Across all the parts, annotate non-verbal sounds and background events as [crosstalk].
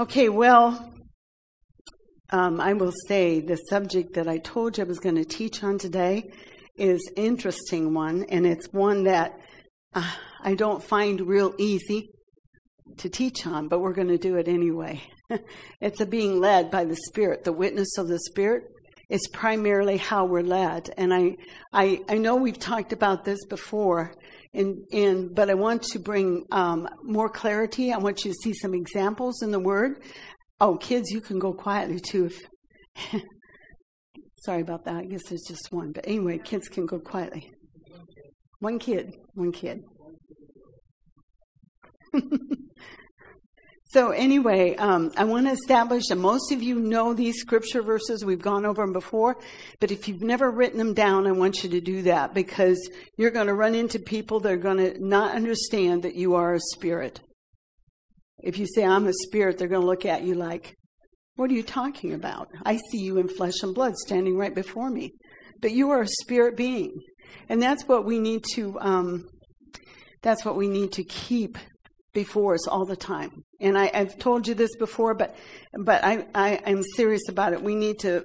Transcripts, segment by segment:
Okay, well, um, I will say the subject that I told you I was going to teach on today is interesting one, and it's one that uh, I don't find real easy to teach on, but we're going to do it anyway. [laughs] it's a being led by the Spirit, the witness of the Spirit. It's primarily how we're led, and I, I, I know we've talked about this before, and, and but I want to bring um, more clarity. I want you to see some examples in the Word. Oh, kids, you can go quietly too. If [laughs] Sorry about that. I guess there's just one, but anyway, kids can go quietly. One kid, one kid. [laughs] So anyway, um, I want to establish that most of you know these scripture verses. We've gone over them before, but if you've never written them down, I want you to do that because you're going to run into people that are going to not understand that you are a spirit. If you say I'm a spirit, they're going to look at you like, "What are you talking about? I see you in flesh and blood standing right before me, but you are a spirit being." And that's what we need to. Um, that's what we need to keep before us all the time. And I, have told you this before, but but I, I am serious about it. We need to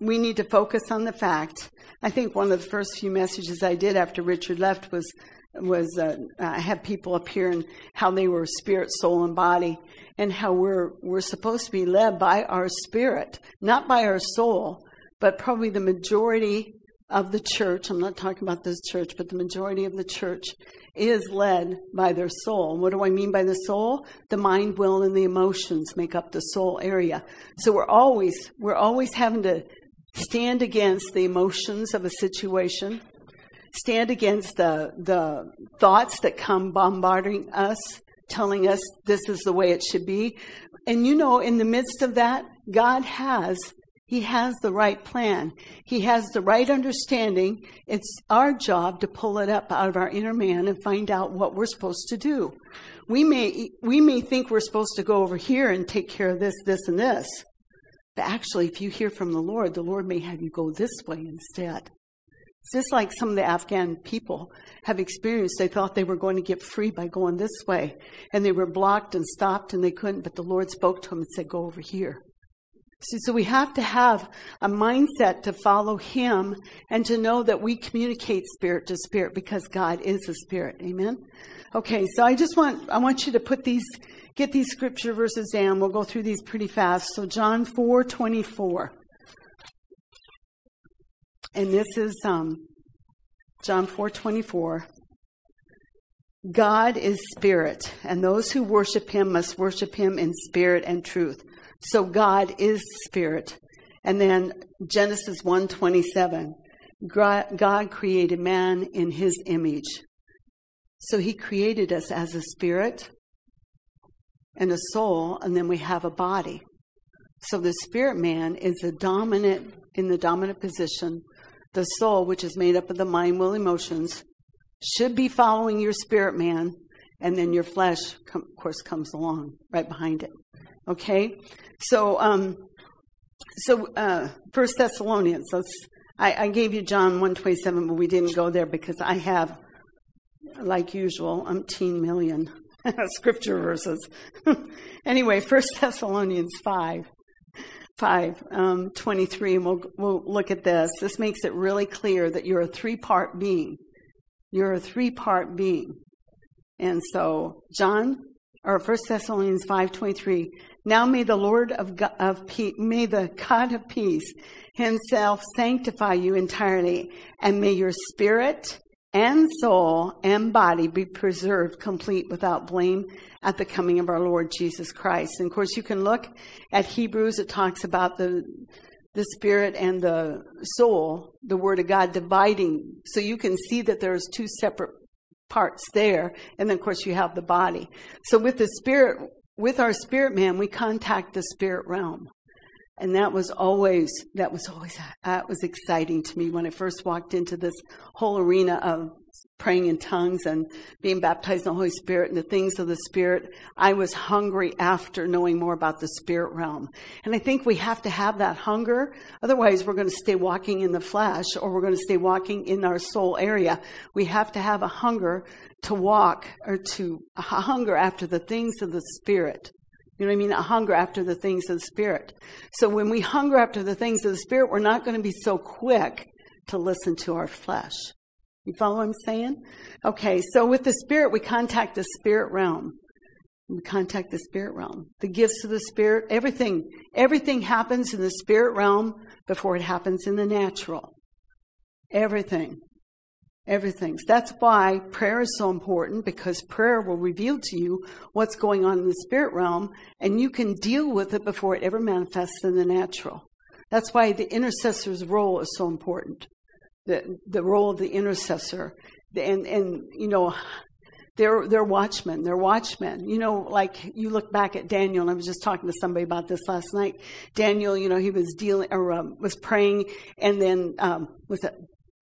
we need to focus on the fact. I think one of the first few messages I did after Richard left was was uh, I had people appear and how they were spirit, soul, and body, and how we're we're supposed to be led by our spirit, not by our soul, but probably the majority of the church. I'm not talking about this church, but the majority of the church is led by their soul. What do I mean by the soul? The mind, will, and the emotions make up the soul area. So we're always, we're always having to stand against the emotions of a situation, stand against the, the thoughts that come bombarding us, telling us this is the way it should be. And you know, in the midst of that, God has he has the right plan. He has the right understanding. It's our job to pull it up out of our inner man and find out what we're supposed to do. We may, we may think we're supposed to go over here and take care of this, this, and this. But actually, if you hear from the Lord, the Lord may have you go this way instead. It's just like some of the Afghan people have experienced. They thought they were going to get free by going this way. And they were blocked and stopped and they couldn't, but the Lord spoke to them and said, go over here. So we have to have a mindset to follow Him and to know that we communicate spirit to spirit because God is a spirit. Amen. Okay, so I just want I want you to put these get these scripture verses down. We'll go through these pretty fast. So John four twenty four, and this is um, John four twenty four. God is spirit, and those who worship him must worship him in spirit and truth. So God is spirit. And then Genesis 1:27. God created man in his image. So he created us as a spirit and a soul and then we have a body. So the spirit man is the dominant in the dominant position. The soul, which is made up of the mind, will, emotions, should be following your spirit man, and then your flesh, of course, comes along right behind it. Okay, so um, so uh, First Thessalonians. I, I gave you John one twenty seven, but we didn't go there because I have, like usual, umpteen million [laughs] scripture verses. [laughs] anyway, First Thessalonians five. 5, um, 23, and we'll, we'll look at this. This makes it really clear that you're a three part being. You're a three part being. And so, John, or 1 Thessalonians 5.23, now may the Lord of, God, of peace, may the God of peace himself sanctify you entirely, and may your spirit and soul and body be preserved complete without blame at the coming of our Lord Jesus Christ. And of course, you can look at Hebrews, it talks about the, the spirit and the soul, the word of God dividing. So you can see that there's two separate parts there. And then, of course, you have the body. So with the spirit, with our spirit man, we contact the spirit realm. And that was always, that was always, that was exciting to me when I first walked into this whole arena of praying in tongues and being baptized in the Holy Spirit and the things of the Spirit. I was hungry after knowing more about the spirit realm. And I think we have to have that hunger. Otherwise, we're going to stay walking in the flesh or we're going to stay walking in our soul area. We have to have a hunger to walk or to a hunger after the things of the Spirit. You know what I mean? A hunger after the things of the Spirit. So when we hunger after the things of the Spirit, we're not going to be so quick to listen to our flesh. You follow what I'm saying? Okay, so with the Spirit, we contact the Spirit realm. We contact the Spirit realm. The gifts of the Spirit, everything, everything happens in the Spirit realm before it happens in the natural. Everything. Everything. That's why prayer is so important because prayer will reveal to you what's going on in the spirit realm and you can deal with it before it ever manifests in the natural. That's why the intercessor's role is so important. The, the role of the intercessor. And, and, you know, they're, they're watchmen. They're watchmen. You know, like you look back at Daniel, and I was just talking to somebody about this last night. Daniel, you know, he was dealing, or um, was praying, and then, um, was it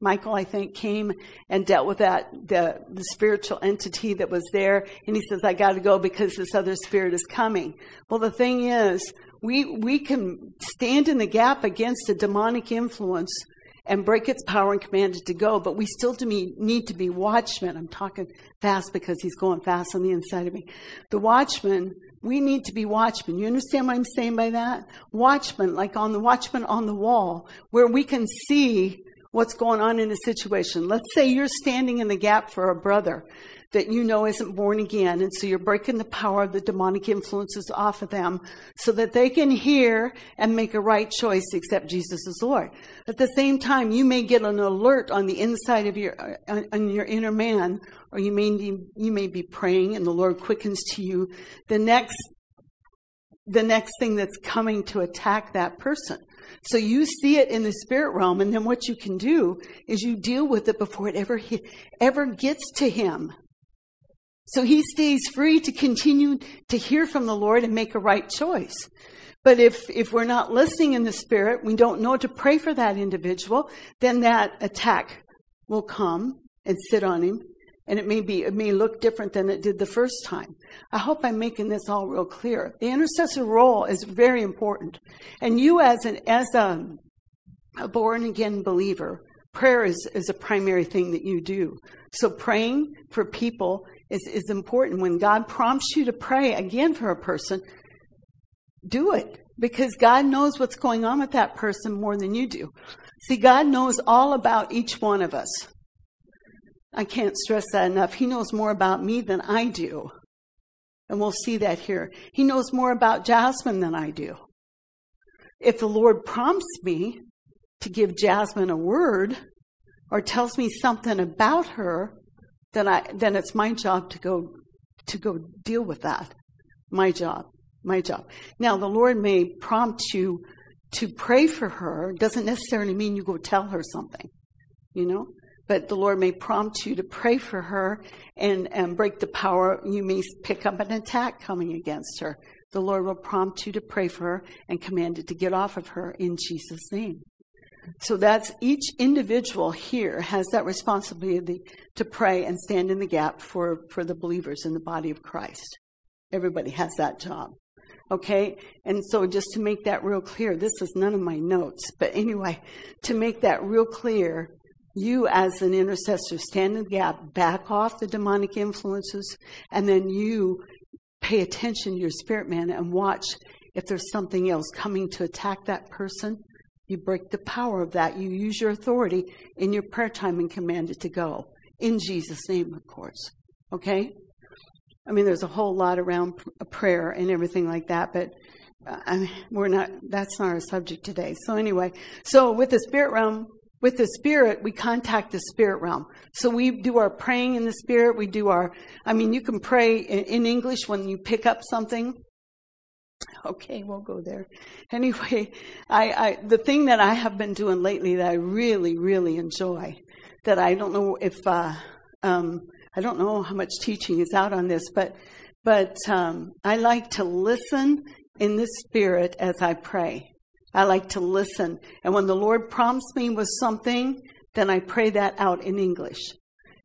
Michael, I think, came and dealt with that, the, the spiritual entity that was there. And he says, I got to go because this other spirit is coming. Well, the thing is, we, we can stand in the gap against a demonic influence and break its power and command it to go, but we still do me need to be watchmen. I'm talking fast because he's going fast on the inside of me. The watchmen, we need to be watchmen. You understand what I'm saying by that? Watchmen, like on the watchman on the wall, where we can see what's going on in a situation. Let's say you're standing in the gap for a brother that you know isn't born again, and so you're breaking the power of the demonic influences off of them so that they can hear and make a right choice to accept Jesus as Lord. At the same time, you may get an alert on the inside of your, uh, on your inner man, or you may, be, you may be praying and the Lord quickens to you the next, the next thing that's coming to attack that person. So you see it in the spirit realm, and then what you can do is you deal with it before it ever ever gets to him. So he stays free to continue to hear from the Lord and make a right choice. But if, if we're not listening in the spirit, we don't know to pray for that individual, then that attack will come and sit on him and it may be it may look different than it did the first time. I hope I'm making this all real clear. The intercessor role is very important, and you as an as a, a born again believer, prayer is is a primary thing that you do. So praying for people is is important. When God prompts you to pray again for a person, do it because God knows what's going on with that person more than you do. See, God knows all about each one of us. I can't stress that enough. He knows more about me than I do. And we'll see that here. He knows more about Jasmine than I do. If the Lord prompts me to give Jasmine a word or tells me something about her, then I then it's my job to go to go deal with that. My job. My job. Now the Lord may prompt you to pray for her, doesn't necessarily mean you go tell her something. You know? but the Lord may prompt you to pray for her and, and break the power. You may pick up an attack coming against her. The Lord will prompt you to pray for her and command it to get off of her in Jesus' name. So that's each individual here has that responsibility to pray and stand in the gap for, for the believers in the body of Christ. Everybody has that job. Okay? And so just to make that real clear, this is none of my notes, but anyway, to make that real clear, you as an intercessor stand in the gap, back off the demonic influences, and then you pay attention to your spirit man and watch if there's something else coming to attack that person. You break the power of that. You use your authority in your prayer time and command it to go. In Jesus' name, of course. Okay? I mean, there's a whole lot around prayer and everything like that, but uh, I mean, we're not, that's not our subject today. So anyway, so with the spirit realm, with the spirit, we contact the spirit realm. So we do our praying in the spirit. We do our, I mean, you can pray in English when you pick up something. Okay, we'll go there. [laughs] Anyway, I, I, the thing that I have been doing lately that I really, really enjoy, that I don't know if, uh, um, I don't know how much teaching is out on this, but, but, um, I like to listen in the spirit as I pray. I like to listen. And when the Lord prompts me with something, then I pray that out in English.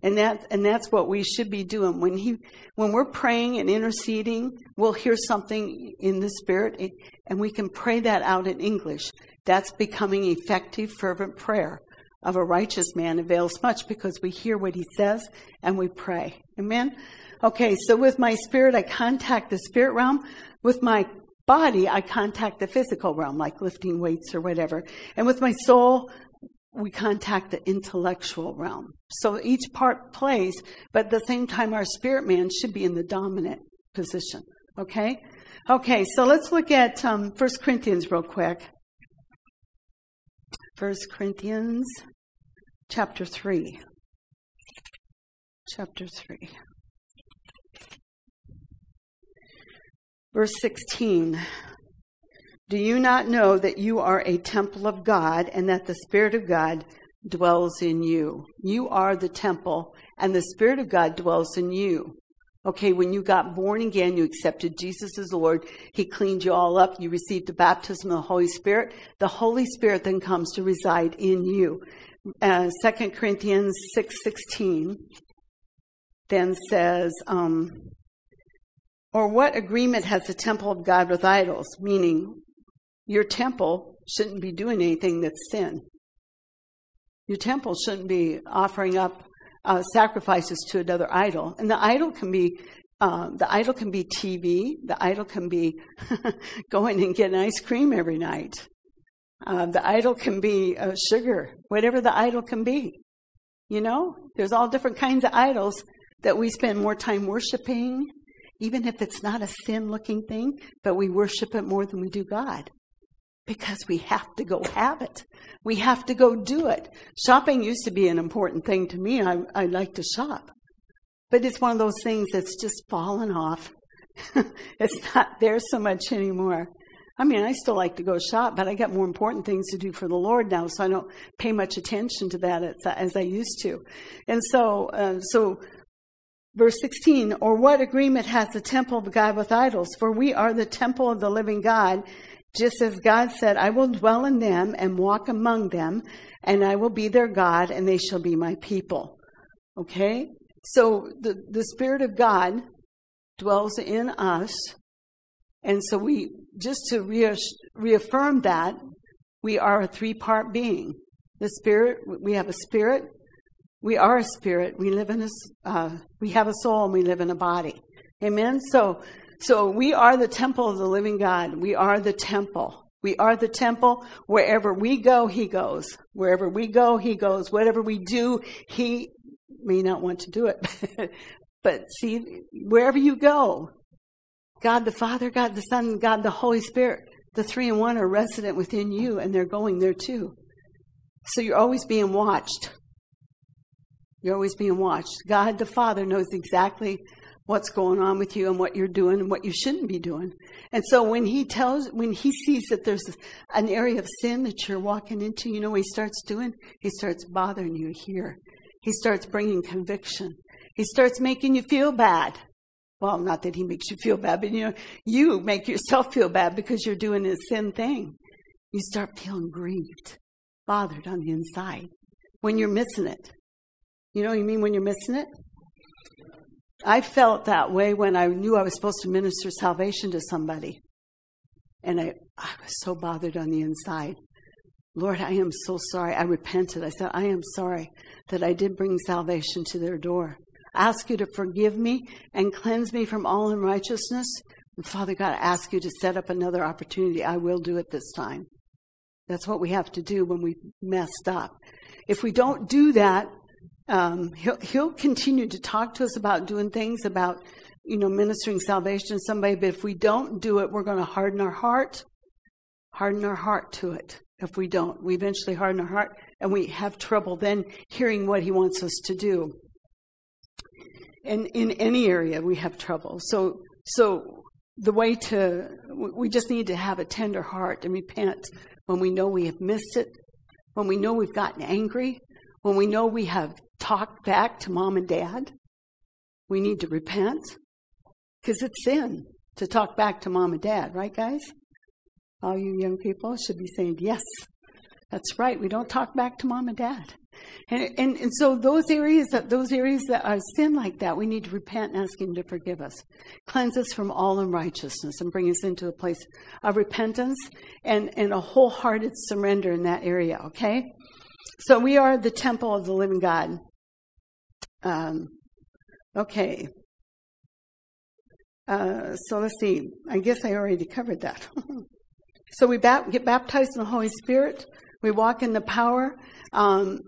And that, and that's what we should be doing. When he, when we're praying and interceding, we'll hear something in the spirit eh, and we can pray that out in English. That's becoming effective, fervent prayer. of a righteous man avails much because we hear what he says and we pray. Amen? Okay, so with my spirit, I contact the spirit realm. With my body, I contact the physical realm, like lifting weights or whatever. And with my soul, we contact the intellectual realm. So each part plays, but at the same time, our spirit man should be in the dominant position. Okay? Okay, so let's look at um, 1 Corinthians real quick. 1 Corinthians chapter 3. Chapter 3. Verse 16. Do you not know that you are a temple of God and that the Spirit of God dwells in you? You are the temple and the Spirit of God dwells in you. Okay, when you got born again, you accepted Jesus as Lord. He cleaned you all up. You received the baptism of the Holy Spirit. The Holy Spirit then comes to reside in you. Uh, 2 Corinthians 6.16 then says, um, or what agreement has the temple of God with idols? Meaning, your temple shouldn't be doing anything that's sin. Your temple shouldn't be offering up uh, sacrifices to another idol, and the idol can be uh, the idol can be TV. The idol can be [laughs] going and getting ice cream every night. Uh, the idol can be uh, sugar, whatever the idol can be. You know, there's all different kinds of idols that we spend more time worshiping, even if it's not a sin looking thing, but we worship it more than we do God because we have to go have it. We have to go do it. Shopping used to be an important thing to me. I, I like to shop. But it's one of those things that's just fallen off. [laughs] it's not there so much anymore. I mean, I still like to go shop, but I got more important things to do for the Lord now, so I don't pay much attention to that as, as I used to. And so, uh, so verse 16, or what agreement has the temple of God with idols? For we are the temple of the living God, just as God said, I will dwell in them and walk among them, and I will be their God, and they shall be my people. Okay? So the, the Spirit of God dwells in us. And so we, just to reaffirm that, we are a three part being. The Spirit, we have a spirit, we are a spirit, we live in a, uh, we have a soul, and we live in a body. Amen? So, so we are the temple of the living God. We are the temple. We are the temple. Wherever we go, He goes. Wherever we go, He goes. Whatever we do, He may not want to do it. [laughs] but see, wherever you go, God the Father, God the Son, God the Holy Spirit, the three and one are resident within you and they're going there too. So you're always being watched. You're always being watched. God the Father knows exactly what's going on with you and what you're doing and what you shouldn't be doing. And so when he tells, when he sees that there's an area of sin that you're walking into, you know what he starts doing? He starts bothering you here. He starts bringing conviction. He starts making you feel bad. Well, not that he makes you feel bad, but you know, you make yourself [laughs] feel bad because you're doing a sin thing. You start feeling grieved, bothered on the inside when you're missing it. You know what I mean when you're missing it? I felt that way when I knew I was supposed to minister salvation to somebody. And I, I was so bothered on the inside. Lord, I am so sorry. I repented. I said, I am sorry that I did bring salvation to their door. I ask you to forgive me and cleanse me from all unrighteousness. And Father God, I ask you to set up another opportunity. I will do it this time. That's what we have to do when we messed up. If we don't do that, um, he'll, he'll continue to talk to us about doing things about, you know, ministering salvation to somebody. But if we don't do it, we're going to harden our heart, harden our heart to it. If we don't, we eventually harden our heart and we have trouble then hearing what he wants us to do. And in any area, we have trouble. So, so the way to, we just need to have a tender heart and repent when we know we have missed it, when we know we've gotten angry, when we know we have talked back to mom and dad, we need to repent because it's sin to talk back to mom and dad, right, guys? All you young people should be saying, yes, that's right. We don't talk back to mom and dad. And, and, and so those areas that, those areas that are sin like that, we need to repent and ask him to forgive us. Cleanse us from all unrighteousness and bring us into a place of repentance and, and a wholehearted surrender in that area, okay? So we are the temple of the living God. Um, okay. Uh, so let's see. I guess I already covered that. [laughs] so we bat- get baptized in the Holy Spirit. We walk in the power. Um,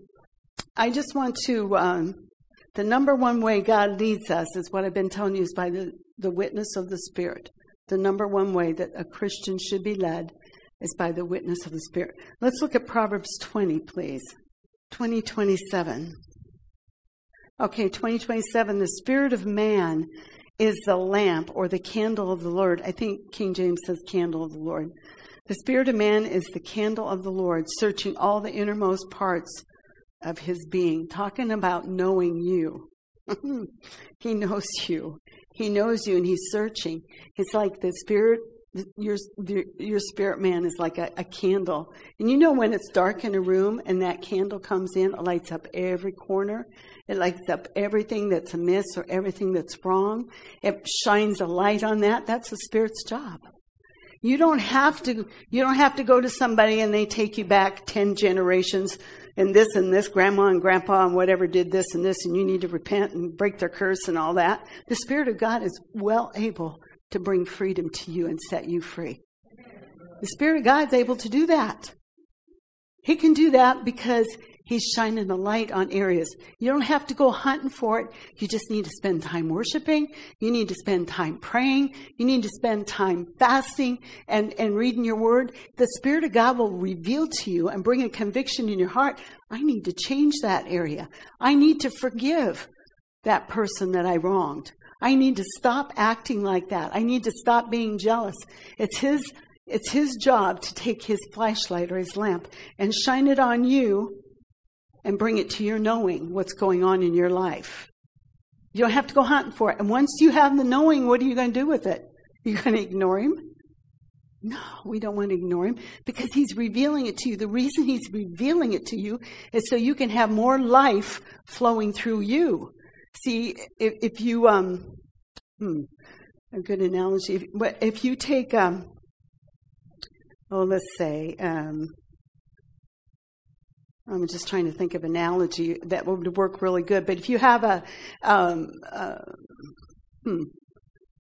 I just want to. Um, the number one way God leads us is what I've been telling you is by the, the witness of the Spirit. The number one way that a Christian should be led is by the witness of the Spirit. Let's look at Proverbs 20, please. 2027. Okay, 2027. The Spirit of man is the lamp or the candle of the Lord. I think King James says candle of the Lord. The Spirit of man is the candle of the Lord, searching all the innermost parts of his being, talking about knowing you. [laughs] he knows you. He knows you and he's searching. It's like the Spirit your your spirit man is like a, a, candle. And you know when it's dark in a room and that candle comes in it lights up every corner. It lights up everything that's amiss or everything that's wrong. It shines a light on that. That's the spirit's job. You don't have to you don't have to go to somebody and they take you back 10 generations and this and this grandma and grandpa and whatever did this and this and you need to repent and break their curse and all that. The spirit of god is well able to bring freedom to you and set you free. The Spirit of God's able to do that. He can do that because He's shining the light on areas. You don't have to go hunting for it. You just need to spend time worshiping. You need to spend time praying. You need to spend time fasting and, and reading your word. The Spirit of God will reveal to you and bring a conviction in your heart. I need to change that area. I need to forgive that person that I wronged. I need to stop acting like that. I need to stop being jealous. It's his, it's his job to take his flashlight or his lamp and shine it on you and bring it to your knowing what's going on in your life. You don't have to go hunting for it. And once you have the knowing, what are you going to do with it? You're going to ignore him? No, we don't want to ignore him because he's revealing it to you. The reason he's revealing it to you is so you can have more life flowing through you. See, if, if you, um, hmm, a good analogy, if, if you take, um, oh, let's say, um, I'm just trying to think of analogy that would work really good. But if you have a, um, uh, hmm,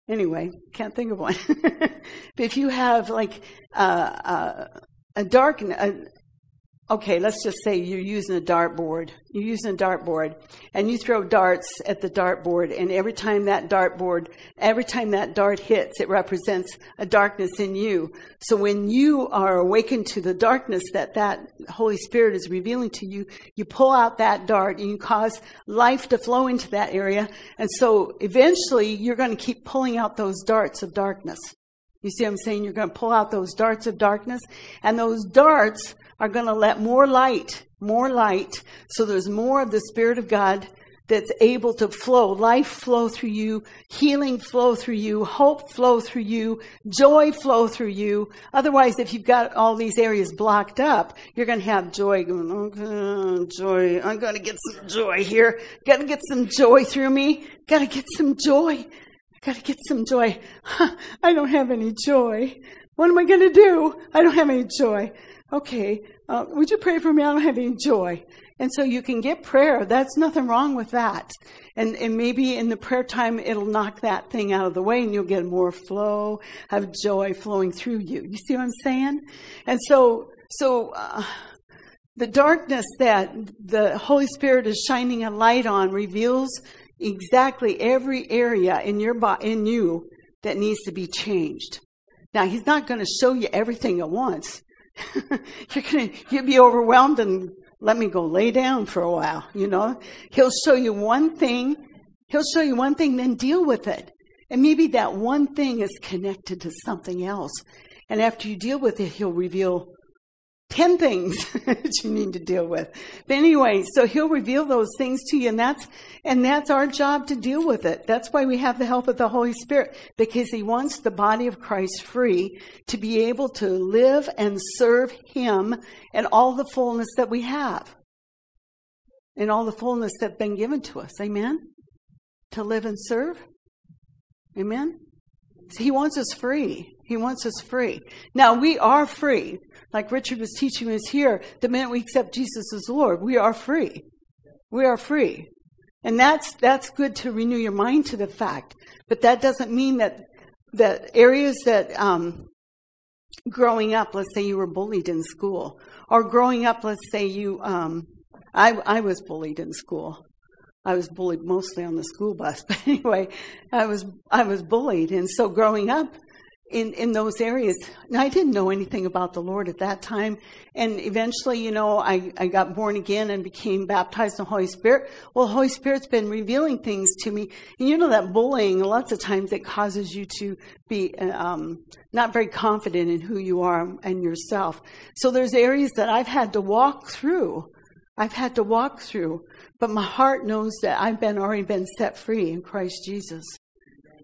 anyway, can't think of one. [laughs] but if you have like uh, uh, a dark, a, okay, let's just say you're using a dartboard. You're using a dartboard and you throw darts at the dartboard and every time that dartboard, every time that dart hits, it represents a darkness in you. So when you are awakened to the darkness that that Holy Spirit is revealing to you, you pull out that dart and you cause life to flow into that area. And so eventually you're going to keep pulling out those darts of darkness. You see what I'm saying? You're going to pull out those darts of darkness and those darts are going to let more light, more light, so there's more of the Spirit of God that's able to flow, life flow through you, healing flow through you, hope flow through you, joy flow through you. Otherwise, if you've got all these areas blocked up, you're going to have joy going, okay, joy, I'm going to get some joy here. Got to get some joy through me. Got to get some joy. Got to get some joy. Huh, [laughs] I don't have any joy. What am I going to do? I don't have any joy okay, uh, would you pray for me? I don't have any joy. And so you can get prayer. That's nothing wrong with that. And, and maybe in the prayer time, it'll knock that thing out of the way and you'll get more flow, have joy flowing through you. You see what I'm saying? And so, so, uh, the darkness that the Holy Spirit is shining a light on reveals exactly every area in your body, in you that needs to be changed. Now, He's not going to show you everything at once. [laughs] you're gonna you'll be overwhelmed and let me go lay down for a while, you know. He'll show you one thing, he'll show you one thing, then deal with it. And maybe that one thing is connected to something else. And after you deal with it, he'll reveal 10 things [laughs] that you need to deal with. But anyway, so he'll reveal those things to you and that's, and that's our job to deal with it. That's why we have the help of the Holy Spirit because he wants the body of Christ free to be able to live and serve him and all the fullness that we have. And all the fullness that's been given to us. Amen? To live and serve. Amen? So he wants us free. He wants us free. Now we are free. Like Richard was teaching us here, the minute we accept Jesus as Lord, we are free. We are free. And that's, that's good to renew your mind to the fact. But that doesn't mean that, that areas that, um, growing up, let's say you were bullied in school, or growing up, let's say you, um, I, I was bullied in school. I was bullied mostly on the school bus, [laughs] but anyway, I was I was bullied, and so growing up in in those areas, I didn't know anything about the Lord at that time, and eventually, you know, I I got born again and became baptized in the Holy Spirit. Well, the Holy Spirit's been revealing things to me, and you know that bullying lots of times it causes you to be um, not very confident in who you are and yourself. So there's areas that I've had to walk through. I've had to walk through but my heart knows that I've been already been set free in Christ Jesus.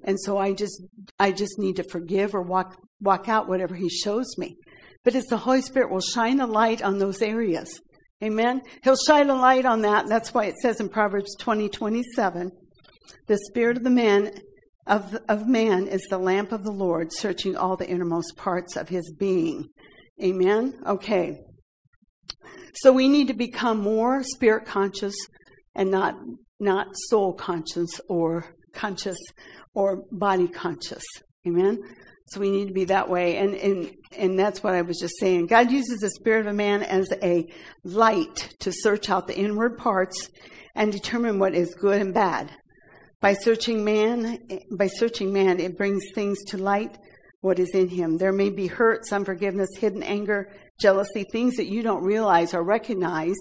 And so I just, I just need to forgive or walk, walk out whatever he shows me. But it's the Holy Spirit will shine a light on those areas. Amen. He'll shine a light on that. That's why it says in Proverbs 20, 27, the spirit of the man, of, of man is the lamp of the Lord, searching all the innermost parts of his being. Amen. Okay. So we need to become more spirit conscious, and not not soul conscious or conscious or body conscious. Amen. So we need to be that way. And, and, and that's what I was just saying. God uses the spirit of a man as a light to search out the inward parts and determine what is good and bad. By searching man, by searching man, it brings things to light what is in him. There may be hurts, unforgiveness, hidden anger, jealousy, things that you don't realize or recognize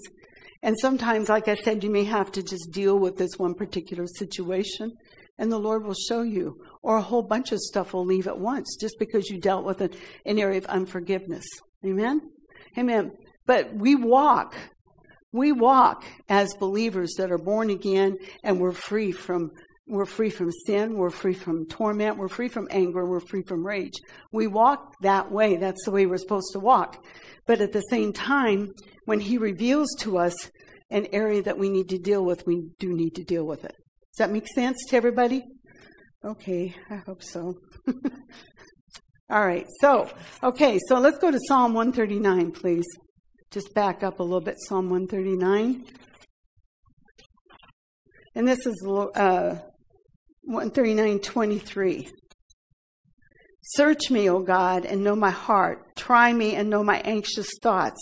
and sometimes, like I said, you may have to just deal with this one particular situation, and the Lord will show you. Or a whole bunch of stuff will leave at once just because you dealt with an, an area of unforgiveness. Amen? Amen. But we walk. We walk as believers that are born again and we're free from we're free from sin, we're free from torment, we're free from anger, we're free from rage. We walk that way. That's the way we're supposed to walk. But at the same time, when he reveals to us an area that we need to deal with, we do need to deal with it. Does that make sense to everybody? Okay, I hope so. [laughs] All right, so, okay, so let's go to Psalm 139, please. Just back up a little bit, Psalm 139. And this is uh, 139, 23. Search me, O God, and know my heart. Try me and know my anxious thoughts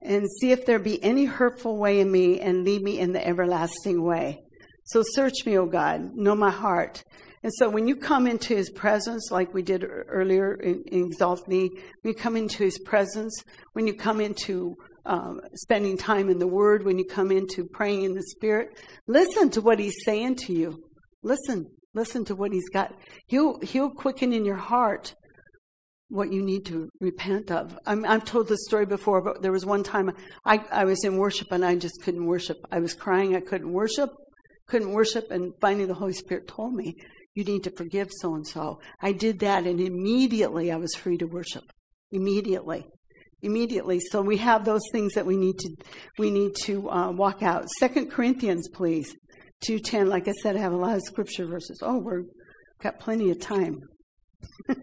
and see if there be any hurtful way in me and lead me in the everlasting way. So search me, O God, know my heart. And so when you come into his presence, like we did earlier in, Exalt Me, when you come into his presence, when you come into um, spending time in the Word, when you come into praying in the Spirit, listen to what he's saying to you. Listen, listen to what he's got. He'll, he'll quicken in your heart what you need to repent of. i have told this story before, but there was one time I, I was in worship and I just couldn't worship. I was crying. I couldn't worship, couldn't worship. And finally the Holy Spirit told me, you need to forgive so and so. I did that and immediately I was free to worship. Immediately. Immediately. So we have those things that we need to, we need to uh, walk out. Second Corinthians, please. 2.10. Like I said, I have a lot of scripture verses. Oh, we're got plenty of time. [laughs]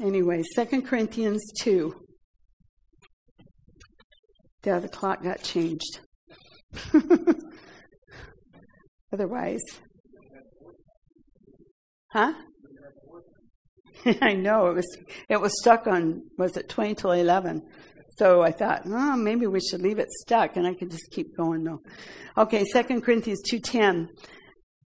Anyway, Second Corinthians 2. Yeah, the clock got changed. [laughs] Otherwise. Huh? [laughs] I know it was it was stuck on was it twenty till eleven. So I thought, oh, maybe we should leave it stuck and I could just keep going though. Okay, Second Corinthians two ten.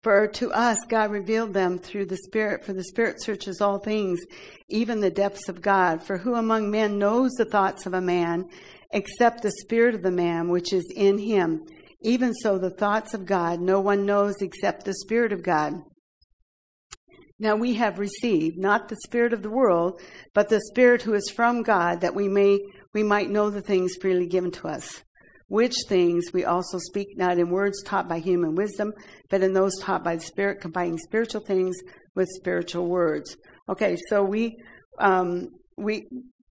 For to us God revealed them through the Spirit, for the Spirit searches all things, even the depths of God. For who among men knows the thoughts of a man, except the Spirit of the man which is in him? Even so, the thoughts of God no one knows except the Spirit of God. Now we have received not the Spirit of the world, but the Spirit who is from God, that we may we might know the things freely given to us which things we also speak not in words taught by human wisdom, but in those taught by the Spirit, combining spiritual things with spiritual words. Okay, so we, um, we,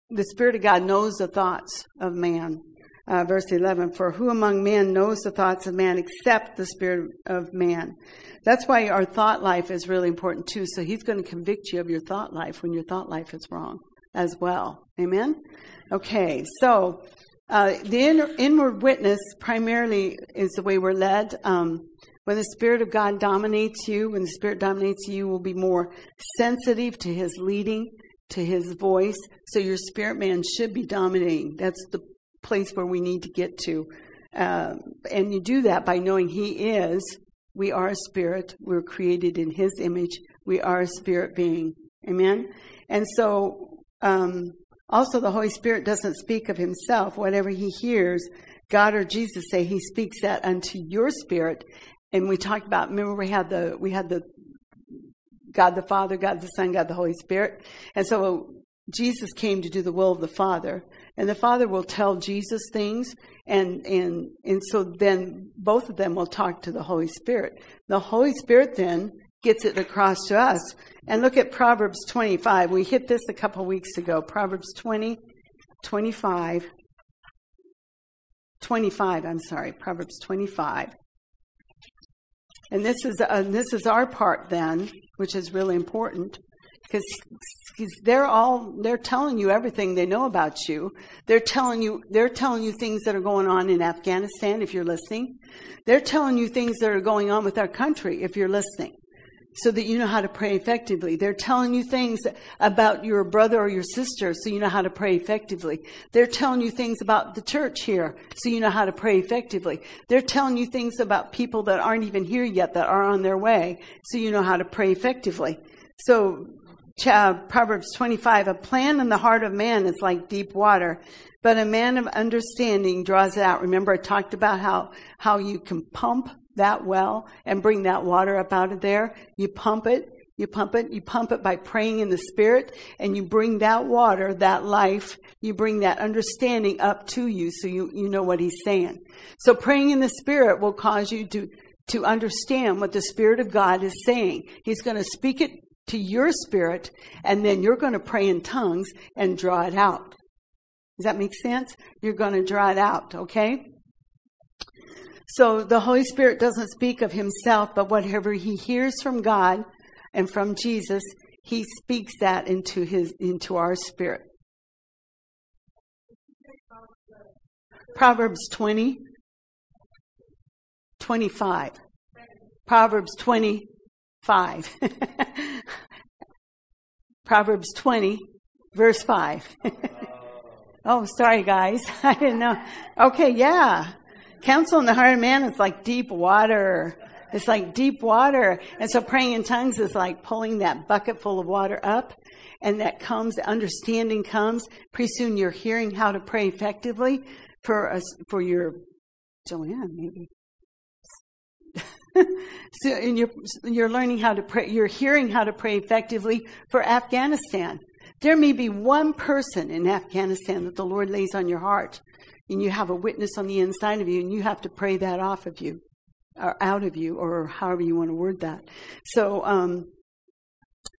the Spirit of God knows the thoughts of man. Uh, verse 11, for who among men knows the thoughts of man except the spirit of man? That's why our thought life is really important too. So he's going to convict you of your thought life when your thought life is wrong as well. Amen? Okay, so uh, the inward witness primarily is the way we're led. Um, when the Spirit of God dominates you, when the Spirit dominates you, you will be more sensitive to His leading, to His voice. So your spirit man should be dominating. That's the place where we need to get to. Uh, and you do that by knowing He is. We are a spirit. We're created in His image. We are a spirit being. Amen? And so, um, also the Holy Spirit doesn't speak of Himself. Whatever He hears, God or Jesus say He speaks that unto your spirit. And we talked about, remember we had the, we had the God the Father, God the Son, God the Holy Spirit. And so Jesus came to do the will of the Father and the Father will tell Jesus things, and and and so then both of them will talk to the Holy Spirit. The Holy Spirit then gets it across to us. And look at Proverbs 25. We hit this a couple weeks ago. Proverbs 20, 25. 25, I'm sorry, Proverbs 25. And this is uh, this is our part then, which is really important because they're all they're telling you everything they know about you. They're telling you they're telling you things that are going on in afghanistan if you're listening. They're telling you things that are going on with our country if you're listening so that you know how to pray effectively. They're telling you things about your brother or your sister so you know how to pray effectively. They're telling you things about the church here so you know how to pray effectively. They're telling you things about people that aren't even here yet that are on their way so you know how to pray effectively. So Uh, Proverbs 25, a plan in the heart of man is like deep water, but a man of understanding draws it out. Remember, I talked about how, how you can pump that well and bring that water up out of there. You pump it, you pump it, you pump it by praying in the spirit, and you bring that water, that life, you bring that understanding up to you so you, you know what he's saying. So praying in the spirit will cause you to, to understand what the Spirit of God is saying. He's going to speak it to your spirit, and then you're going to pray in tongues and draw it out. Does that make sense? You're going to draw it out, okay? So the Holy Spirit doesn't speak of himself, but whatever he hears from God and from Jesus, he speaks that into his into our spirit. Proverbs 20 25. Proverbs 25. [laughs] Proverbs 20, verse 5. oh, sorry, guys. [laughs] I didn't know. Okay, yeah. Counsel in the heart of man is like deep water. It's like deep water. And so praying in tongues is like pulling that bucket full of water up. And that comes, understanding comes. Pretty soon you're hearing how to pray effectively for us, for your, Joanne, maybe. [laughs] so, and you're, you're learning how to pray, you're hearing how to pray effectively for Afghanistan. There may be one person in Afghanistan that the Lord lays on your heart, and you have a witness on the inside of you, and you have to pray that off of you, or out of you, or however you want to word that. So, um,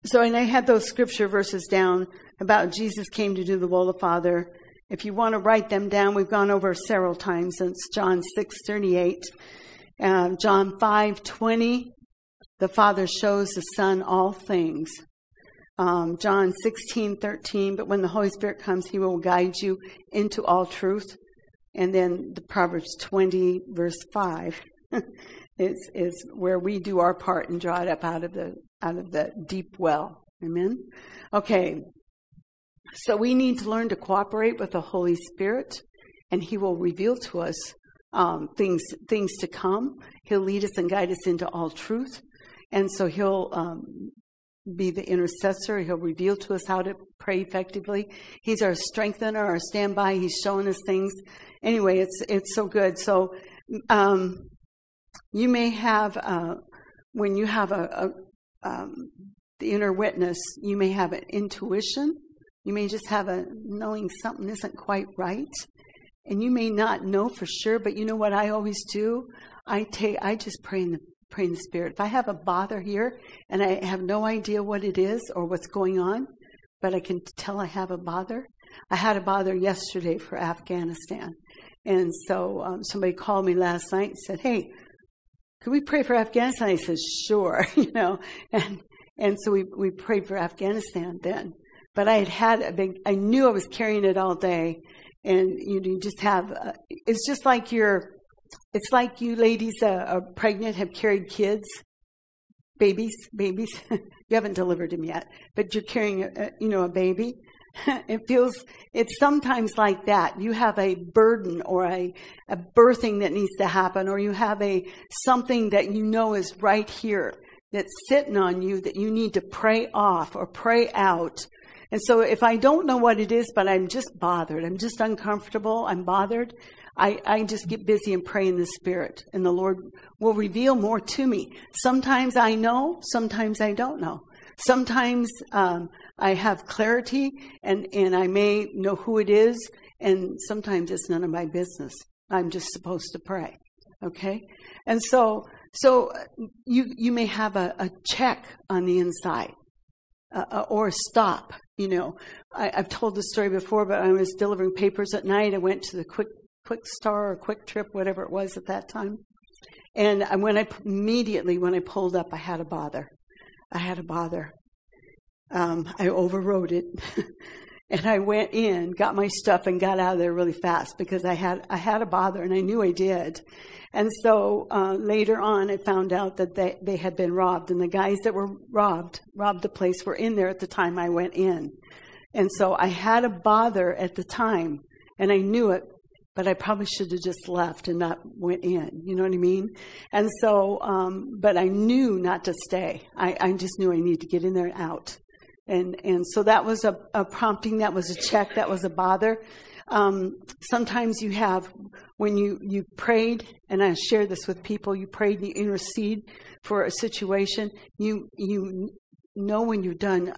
so, and I had those scripture verses down about Jesus came to do the will of the Father. If you want to write them down, we've gone over several times since John six thirty eight. Um, John 5 20, the Father shows the Son all things. Um, John 16 13, but when the Holy Spirit comes, He will guide you into all truth. And then the Proverbs 20, verse 5. [laughs] is is where we do our part and draw it up out of the out of the deep well. Amen. Okay. So we need to learn to cooperate with the Holy Spirit, and He will reveal to us um, things things to come. He'll lead us and guide us into all truth, and so he'll um, be the intercessor. He'll reveal to us how to pray effectively. He's our strengthener, our standby. He's showing us things. Anyway, it's it's so good. So um, you may have uh, when you have a, a um, the inner witness, you may have an intuition. You may just have a knowing something isn't quite right. And you may not know for sure, but you know what I always do? I take, I just pray in the, pray in the Spirit. If I have a bother here and I have no idea what it is or what's going on, but I can tell I have a bother. I had a bother yesterday for Afghanistan. And so um, somebody called me last night and said, "Hey, could we pray for Afghanistan?" I said, "Sure," [laughs] you know, and and so we we prayed for Afghanistan then. But I had had a big. I knew I was carrying it all day, and you, just have. Uh, it's just like you're. It's like you ladies uh, are pregnant, have carried kids, babies, babies. [laughs] you haven't delivered them yet, but you're carrying, a, you know, a baby. [laughs] it feels, it's sometimes like that. You have a burden or a, a birthing that needs to happen, or you have a, something that you know is right here that's sitting on you that you need to pray off or pray out. And so if I don't know what it is, but I'm just bothered, I'm just uncomfortable, I'm bothered, I, I just get busy and pray in the Spirit, and the Lord will reveal more to me. Sometimes I know, sometimes I don't know. Sometimes um, I have clarity, and, and I may know who it is, and sometimes it's none of my business. I'm just supposed to pray. Okay? And so, so you, you may have a, a check on the inside, uh, uh or a stop. You know, I, I've told this story before, but I was delivering papers at night. I went to the quick Kwik Star or Quick Trip, whatever it was at that time. And when I immediately when I pulled up, I had a bother. I had a bother. Um, I overrode it, [laughs] and I went in, got my stuff, and got out of there really fast because I had I had a bother, and I knew I did. And so uh, later on, I found out that they they had been robbed, and the guys that were robbed robbed the place were in there at the time I went in. And so I had a bother at the time, and I knew it but I probably should have just left and not went in. You know what I mean? And so, um, but I knew not to stay. I, I just knew I needed to get in there and out. And, and so that was a, a prompting, that was a check, that was a bother. Um, sometimes you have, when you, you prayed, and I share this with people, you prayed and you intercede for a situation, you, you know when you're done,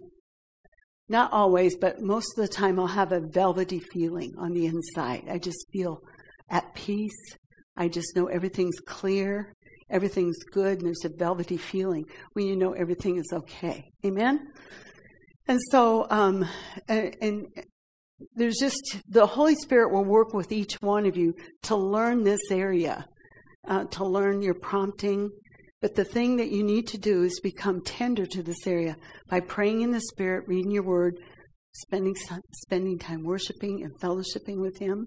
not always, but most of the time I'll have a velvety feeling on the inside. I just feel at peace. I just know everything's clear, everything's good, and there's a velvety feeling when you know everything is okay. Amen? And so, um, and, and there's just, the Holy Spirit will work with each one of you to learn this area, uh, to learn your prompting, but the thing that you need to do is become tender to this area by praying in the Spirit, reading your word, spending, spending time worshiping and fellowshipping with Him.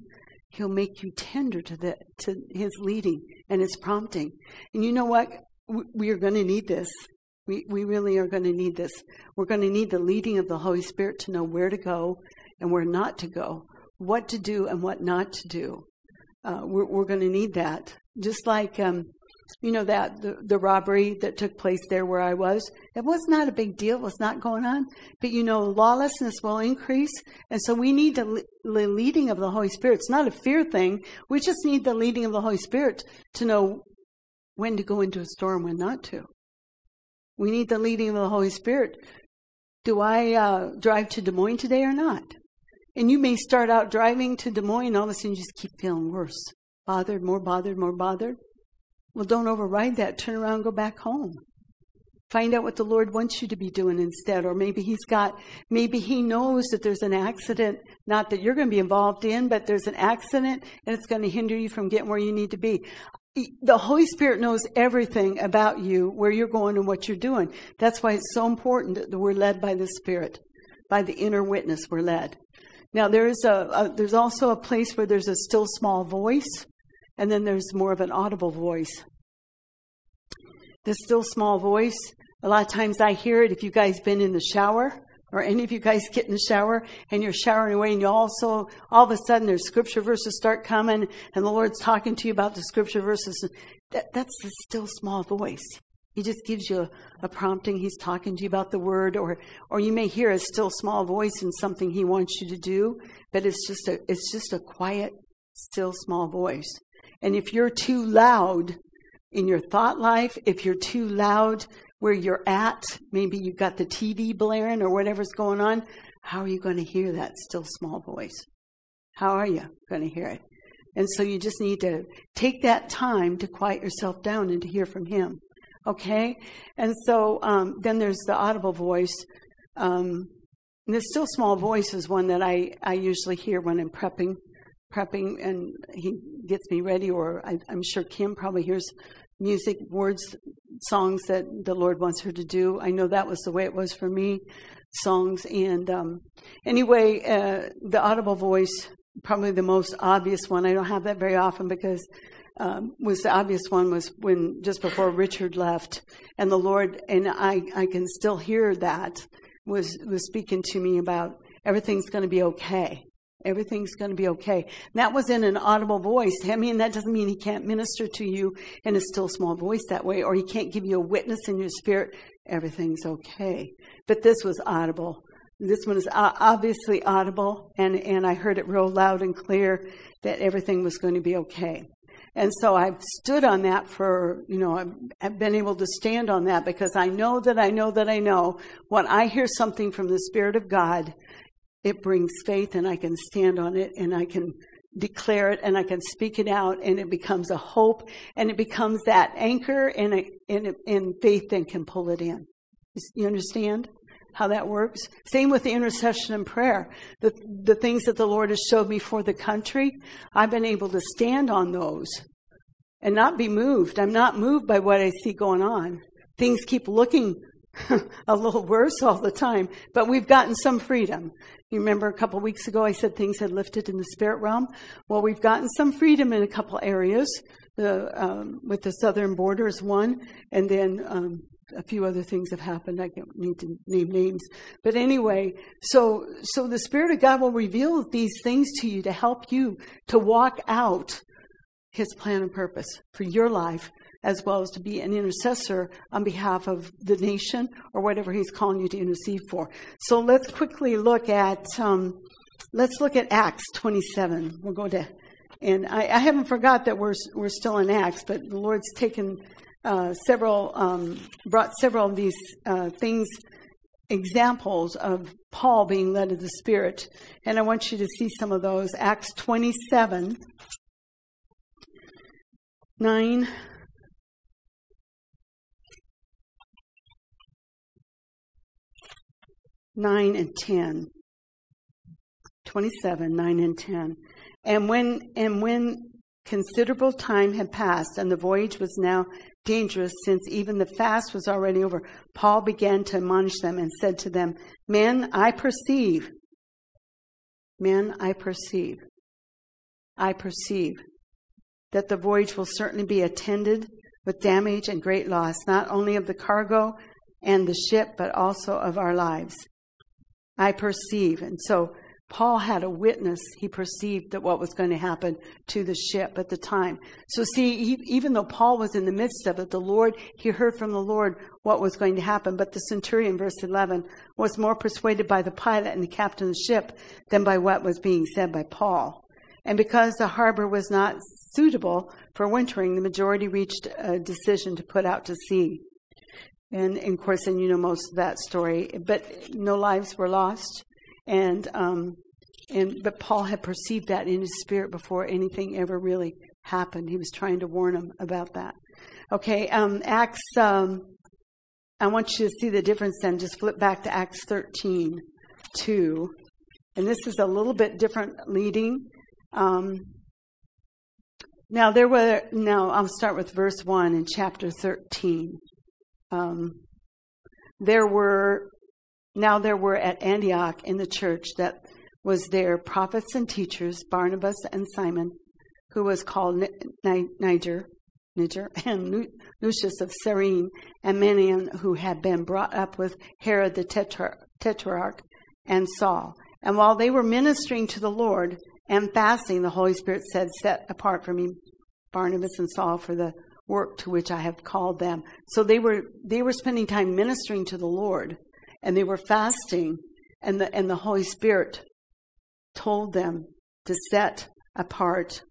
He'll make you tender to, the, to His leading and His prompting. And you know what? We are going to need this. We, we really are going to need this. We're going to need the leading of the Holy Spirit to know where to go and where not to go, what to do and what not to do. Uh, we're, we're going to need that. Just like um, you know that the, the robbery that took place there where I was, it was not a big deal. It was not going on. But you know, lawlessness will increase. And so we need the, the leading of the Holy Spirit. It's not a fear thing. We just need the leading of the Holy Spirit to know when to go into a store and when not to. We need the leading of the Holy Spirit. Do I uh, drive to Des Moines today or not? And you may start out driving to Des Moines, and all of a sudden you just keep feeling worse. Bothered, more bothered, more bothered. Well, don't override that. Turn around, go back home. Find out what the Lord wants you to be doing instead. Or maybe He's got, maybe He knows that there's an accident, not that you're going to be involved in, but there's an accident and it's going to hinder you from getting where you need to be. The Holy Spirit knows everything about you, where you're going and what you're doing. That's why it's so important that we're led by the Spirit. By the inner witness, we're led. Now, there's a, a there's also a place where there's a still small voice and then there's more of an audible voice. The still small voice, a lot of times I hear it if you guys been in the shower or any of you guys get in the shower and you're showering away and you also all of a sudden there's scripture verses start coming and the Lord's talking to you about the scripture verses. That, that's the still small voice. He just gives you a, prompting. He's talking to you about the word, or or you may hear a still small voice in something he wants you to do, but it's just a it's just a quiet, still small voice. And if you're too loud in your thought life, if you're too loud where you're at, maybe you've got the TV blaring or whatever's going on, how are you going to hear that still small voice? How are you going to hear it? And so you just need to take that time to quiet yourself down and to hear from Him. Okay? And so um, then there's the audible voice. Um, and still small voice is one that I, I usually hear when I'm prepping prepping and he gets me ready, or I, I'm sure Kim probably hears music, words, songs that the Lord wants her to do. I know that was the way it was for me, songs. And um, anyway, uh, the audible voice, probably the most obvious one. I don't have that very often because um, was the obvious one was when just before Richard left, and the Lord and I I can still hear that was was speaking to me about everything's going to be okay. Everything's going to be okay. That was in an audible voice. I mean, that doesn't mean he can't minister to you in a still small voice that way, or he can't give you a witness in your spirit. Everything's okay. But this was audible. This one is obviously audible, and, and I heard it real loud and clear that everything was going to be okay. And so I've stood on that for, you know, I've, been able to stand on that because I know that I know that I know when I hear something from the Spirit of God, it brings faith and I can stand on it and I can declare it and I can speak it out and it becomes a hope and it becomes that anchor and, it, and, it, and faith then can pull it in. You understand how that works? Same with the intercession and prayer. The, the things that the Lord has showed me for the country, I've been able to stand on those and not be moved. I'm not moved by what I see going on. Things keep looking [laughs] a little worse all the time, but we've gotten some freedom. You remember a couple weeks ago I said things had lifted in the spirit realm? Well, we've gotten some freedom in a couple areas. The, um, with the southern borders one, and then um, a few other things have happened. I don't need to name names, but anyway, so so the Spirit of God will reveal these things to you to help you to walk out His plan and purpose for your life as well as to be an intercessor on behalf of the nation or whatever he's calling you to intercede for. So let's quickly look at um, let's look at Acts 27. We'll go to, and I, I, haven't forgot that we're we're still in Acts, but the Lord's taken uh, several um, brought several of these uh, things examples of Paul being led of the Spirit, and I want you to see some of those. Acts 27. 9 9 and 10. 27, 9 and 10. And when, and when considerable time had passed and the voyage was now dangerous since even the fast was already over, Paul began to admonish them and said to them, Men, I perceive, men, I perceive, I perceive that the voyage will certainly be attended with damage and great loss, not only of the cargo and the ship, but also of our lives. I perceive. And so Paul had a witness. He perceived that what was going to happen to the ship at the time. So see, he, even though Paul was in the midst of it, the Lord, he heard from the Lord what was going to happen. But the centurion, verse 11, was more persuaded by the pilot and the captain of the ship than by what was being said by Paul. And because the harbor was not suitable for wintering, the majority reached a decision to put out to sea. And, and, of course, and you know most of that story, but no lives were lost. And, um, and, but Paul had perceived that in his spirit before anything ever really happened. He was trying to warn him about that. Okay, um, Acts, um, I want you to see the difference then. Just flip back to Acts 13, 2. And this is a little bit different leading. Um, now there were, now I'll start with verse 1 in chapter 13 um, there were now there were at Antioch in the church that was there prophets and teachers, Barnabas and Simon, who was called Niger, Niger, [laughs] and Lucius of Cyrene, and Manaen, who had been brought up with Herod the Tetrarch, and Saul. And while they were ministering to the Lord and fasting, the Holy Spirit said, Set apart for me Barnabas and Saul for the work to which I have called them. So they were they were spending time ministering to the Lord and they were fasting and the and the Holy Spirit told them to set apart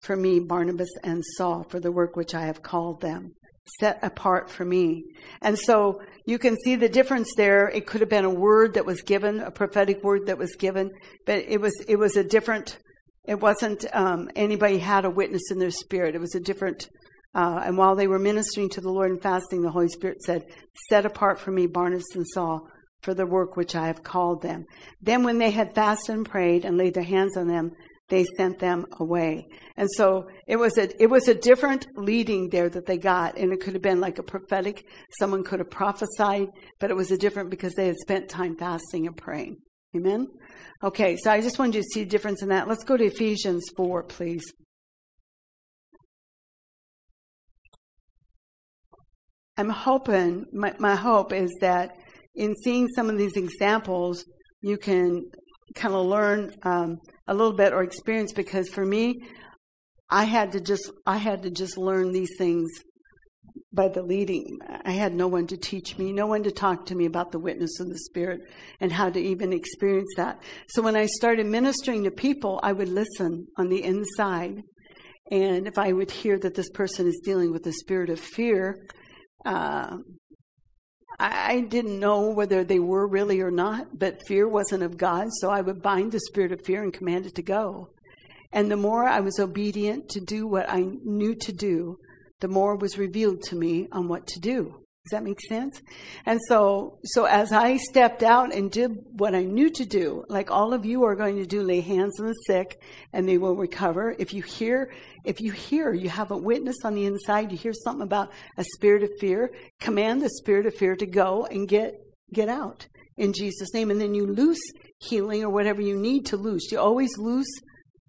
for me Barnabas and Saul for the work which I have called them. Set apart for me. And so you can see the difference there. It could have been a word that was given, a prophetic word that was given, but it was it was a different it wasn't um, anybody had a witness in their spirit. It was a different uh, and while they were ministering to the Lord and fasting, the Holy Spirit said, Set apart for me Barnabas and Saul for the work which I have called them. Then, when they had fasted and prayed and laid their hands on them, they sent them away. And so it was a, it was a different leading there that they got. And it could have been like a prophetic, someone could have prophesied, but it was a different because they had spent time fasting and praying. Amen? Okay, so I just wanted you to see the difference in that. Let's go to Ephesians 4, please. I'm hoping, my, my hope is that in seeing some of these examples, you can kind of learn um, a little bit or experience because for me, I had to just I had to just learn these things by the leading. I had no one to teach me, no one to talk to me about the witness of the Spirit and how to even experience that. So when I started ministering to people, I would listen on the inside. And if I would hear that this person is dealing with the spirit of fear, uh, I didn't know whether they were really or not, but fear wasn't of God, so I would bind the spirit of fear and command it to go. And the more I was obedient to do what I knew to do, the more was revealed to me on what to do. Does that make sense? And so, so as I stepped out and did what I knew to do, like all of you are going to do, lay hands on the sick and they will recover. If you hear, if you hear, you have a witness on the inside, you hear something about a spirit of fear, command the spirit of fear to go and get, get out in Jesus' name. And then you loose healing or whatever you need to loose. You always loose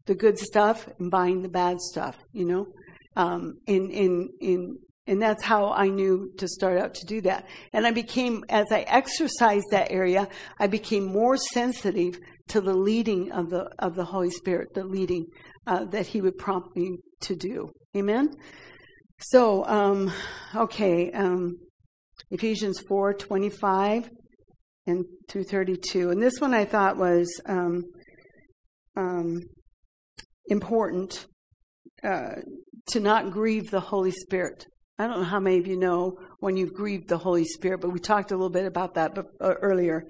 the good stuff and bind the bad stuff, you know? Um, in, in, in and that's how I knew to start out to do that. And I became, as I exercised that area, I became more sensitive to the leading of the, of the Holy Spirit, the leading uh, that He would prompt me to do. Amen? So, um, okay, um, Ephesians 4 25 and through 32. And this one I thought was um, um important uh, to not grieve the Holy Spirit. I don't know how many of you know when you've grieved the Holy Spirit, but we talked a little bit about that uh, earlier.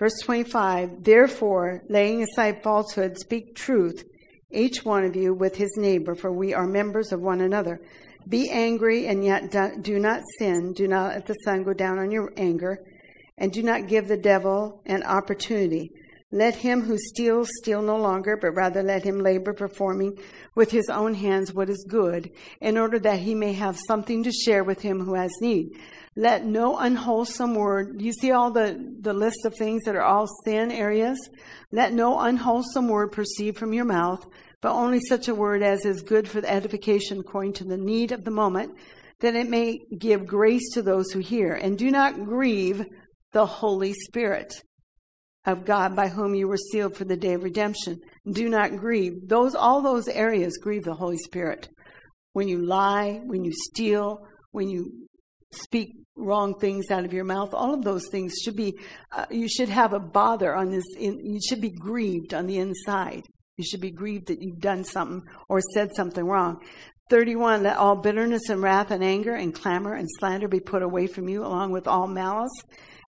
Verse 25, therefore, laying aside falsehood, speak truth, each one of you with his neighbor, for we are members of one another. Be angry and yet do not sin. Do not let the sun go down on your anger, and do not give the devil an opportunity. Let him who steals steal no longer, but rather let him labor performing with his own hands what is good, in order that he may have something to share with him who has need. Let no unwholesome word, you see all the, the list of things that are all sin areas? Let no unwholesome word proceed from your mouth, but only such a word as is good for the edification according to the need of the moment, that it may give grace to those who hear. And do not grieve the Holy Spirit of God by whom you were sealed for the day of redemption. Do not grieve. Those, all those areas grieve the Holy Spirit. When you lie, when you steal, when you speak wrong things out of your mouth, all of those things should be, uh, you should have a bother on this, in, you should be grieved on the inside. You should be grieved that you've done something or said something wrong. 31, let all bitterness and wrath and anger and clamor and slander be put away from you along with all malice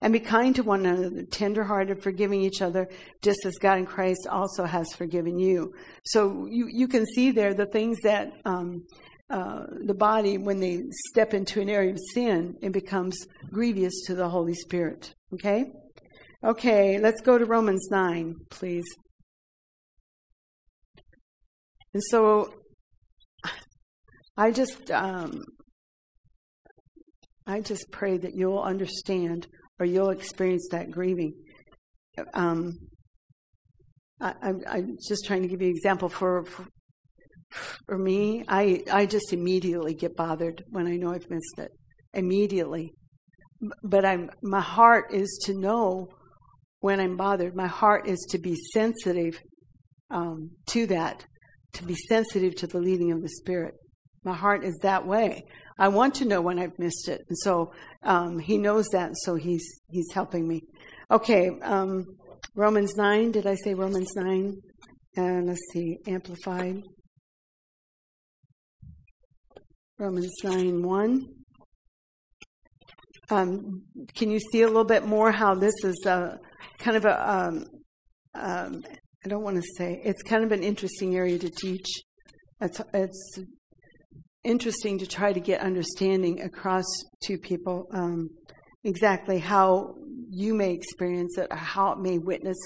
and be kind to one another, tenderhearted, forgiving each other, just as God in Christ also has forgiven you. So you, you can see there the things that um, uh, the body, when they step into an area of sin, it becomes grievous to the Holy Spirit. Okay? Okay, let's go to Romans 9, please. And so I just um, I just pray that you'll understand or you'll experience that grieving. Um, I, am just trying to give you an example for, for, for me. I I just immediately get bothered when I know I've missed it. Immediately, but I'm my heart is to know when I'm bothered. My heart is to be sensitive um, to that, to be sensitive to the leading of the Spirit. My heart is that way. I want to know when I've missed it. And so um, he knows that, so he's, he's helping me. Okay, um, Romans 9. Did I say Romans 9? And let's see, Amplified. Romans 9 1. Um, can you see a little bit more how this is a, kind of a um, um, I don't want to say, it's kind of an interesting area to teach. It's, it's interesting to try to get understanding across to people um, exactly how you may experience it, how it may witness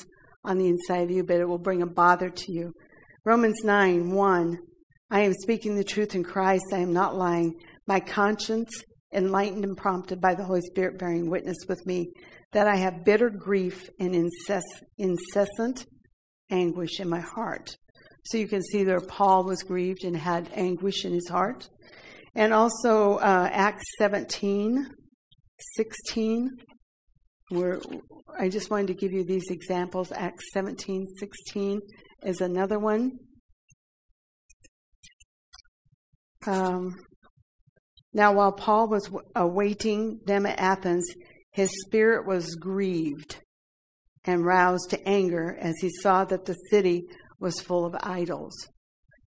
on the inside of you, but it will bring a bother to you. Romans 9 1. I am speaking the truth in Christ. I am not lying. My conscience, enlightened and prompted by the Holy Spirit, bearing witness with me that I have bitter grief and incess- incessant anguish in my heart. So you can see there Paul was grieved and had anguish in his heart. And also uh, Acts 17, 16, where I just wanted to give you these examples. Acts 17, 16 is another one. Um, now, while Paul was awaiting them at Athens, his spirit was grieved and roused to anger as he saw that the city was full of idols.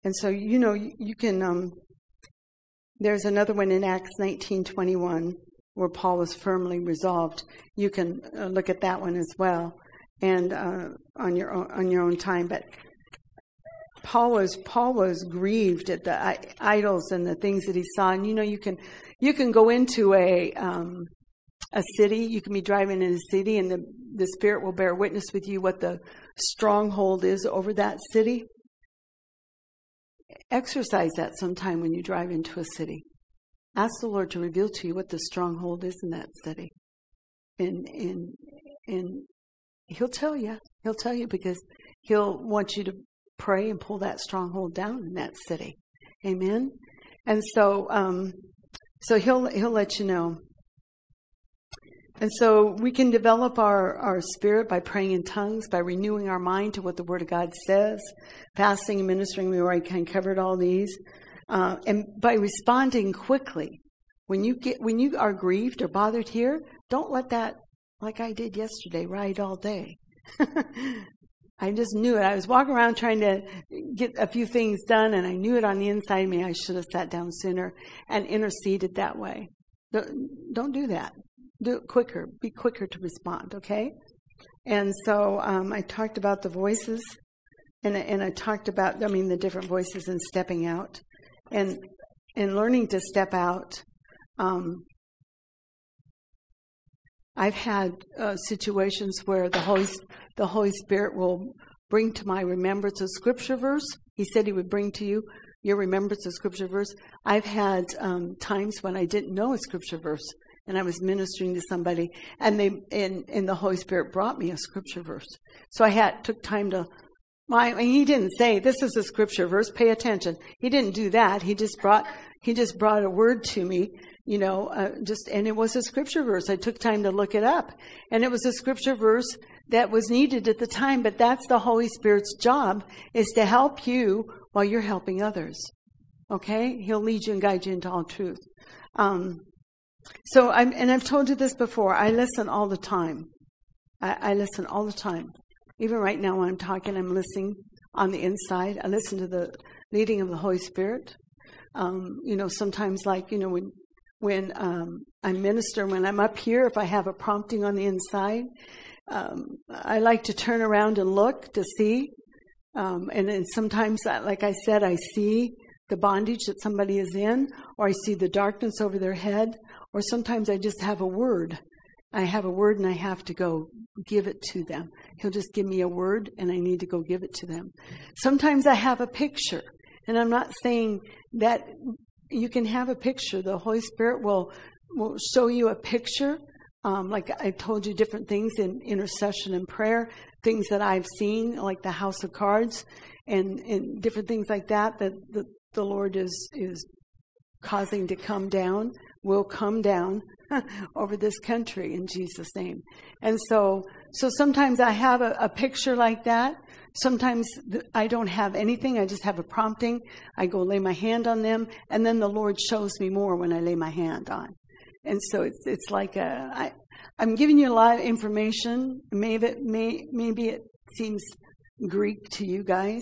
And so, you know, you, can, um, there's another one in Acts 19:21 where Paul was firmly resolved. You can uh, look at that one as well, and uh, on your own, on your own time. But Paul was Paul was grieved at the idols and the things that he saw. And you know, you can you can go into a um, a city. You can be driving in a city, and the the Spirit will bear witness with you what the stronghold is over that city. Exercise that sometime when you drive into a city. Ask the Lord to reveal to you what the stronghold is in that city. And, and, and He'll tell you. He'll tell you because He'll want you to pray and pull that stronghold down in that city. Amen. And so, um, so he'll he'll let you know. And so we can develop our, our spirit by praying in tongues, by renewing our mind to what the Word of God says, fasting and ministering. We already kind of covered all these, uh, and by responding quickly. When you get when you are grieved or bothered here, don't let that, like I did yesterday, ride all day. [laughs] I just knew it. I was walking around trying to get a few things done, and I knew it on the inside of me. I should have sat down sooner and interceded that way. Don't, don't do that do it quicker. Be quicker to respond, okay? And so um, I talked about the voices, and and I talked about I mean the different voices and stepping out, and and learning to step out. Um, I've had uh, situations where the Holy the Holy Spirit will bring to my remembrance a scripture verse. He said He would bring to you your remembrance of scripture verse. I've had um, times when I didn't know a scripture verse, and I was ministering to somebody, and they and, and the Holy Spirit brought me a scripture verse. So I had took time to. I mean, he didn't say this is a scripture verse. Pay attention. He didn't do that. He just brought he just brought a word to me, you know, uh, just and it was a scripture verse. I took time to look it up, and it was a scripture verse that was needed at the time. But that's the Holy Spirit's job is to help you while you're helping others. Okay, He'll lead you and guide you into all truth. Um, so, I'm, and I've told you this before, I listen all the time. I, I listen all the time. Even right now when I'm talking, I'm listening on the inside. I listen to the leading of the Holy Spirit. Um, you know, sometimes like, you know, when, when um, I minister, when I'm up here, if I have a prompting on the inside, um, I like to turn around and look to see. Um, and then sometimes, like I said, I see the bondage that somebody is in, or I see the darkness over their head, or sometimes I just have a word. I have a word and I have to go give it to them. He'll just give me a word and I need to go give it to them. Sometimes I have a picture. And I'm not saying that you can have a picture. The Holy Spirit will, will show you a picture. Um, like I told you different things in intercession and prayer, things that I've seen, like the house of cards and, and different things like that, that the, the Lord is, is causing to come down will come down [laughs] over this country in Jesus' name. And so, so sometimes I have a, a picture like that. Sometimes I don't have anything. I just have a prompting. I go lay my hand on them, and then the Lord shows me more when I lay my hand on. And so it's it's like a I, I'm giving you a lot of information. Maybe it, may, maybe it seems Greek to you guys.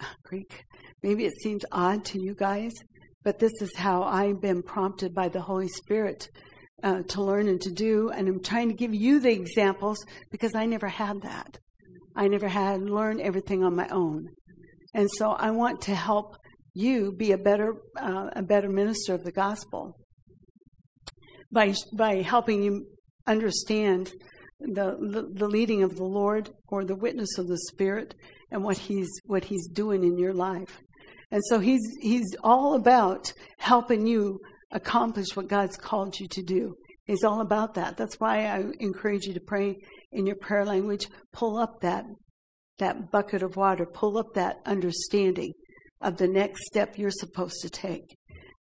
[laughs] Greek. Maybe it seems odd to you guys. But this is how I've been prompted by the Holy Spirit uh, to learn and to do. And I'm trying to give you the examples because I never had that. I never had learned everything on my own. And so I want to help you be a better, uh, a better minister of the gospel by, by helping you understand the, the, the leading of the Lord or the witness of the Spirit and what he's what he's doing in your life. And so he's he's all about helping you accomplish what God's called you to do. He's all about that. That's why I encourage you to pray in your prayer language. Pull up that that bucket of water. Pull up that understanding of the next step you're supposed to take.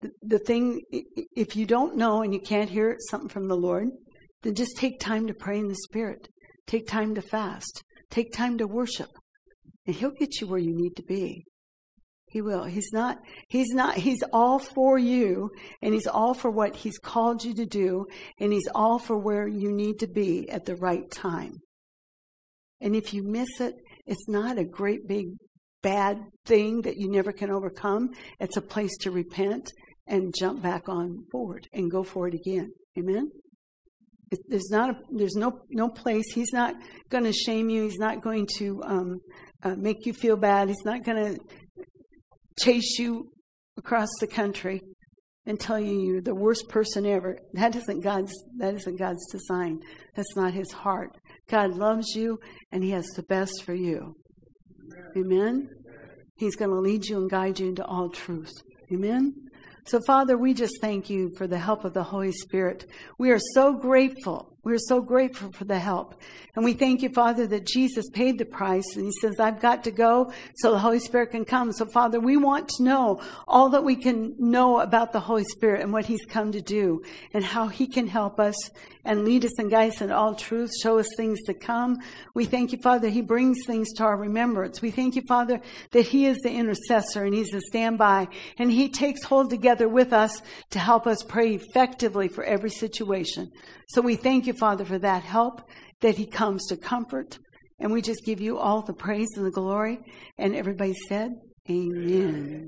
The, the thing, if you don't know and you can't hear something from the Lord, then just take time to pray in the Spirit. Take time to fast. Take time to worship. And He'll get you where you need to be. He will. He's not, he's not, he's all for you and he's all for what he's called you to do and he's all for where you need to be at the right time. And if you miss it, it's not a great big bad thing that you never can overcome. It's a place to repent and jump back on board and go for it again. Amen. there's not a, there's no no place. He's not going to shame you. He's not going to um, uh, make you feel bad. He's not going to chase you across the country and tell you you're the worst person ever. That isn't God's that isn't God's design. That's not his heart. God loves you and he has the best for you. Amen. He's going to lead you and guide you into all truth. Amen. So Father, we just thank you for the help of the Holy Spirit. We are so grateful we're so grateful for the help. And we thank you, Father, that Jesus paid the price. And He says, I've got to go so the Holy Spirit can come. So, Father, we want to know all that we can know about the Holy Spirit and what He's come to do and how He can help us and lead us and guide us in all truth, show us things to come. We thank you, Father, He brings things to our remembrance. We thank you, Father, that He is the intercessor and He's the standby and He takes hold together with us to help us pray effectively for every situation. So we thank you, Father, for that help that He comes to comfort. And we just give you all the praise and the glory. And everybody said, Amen.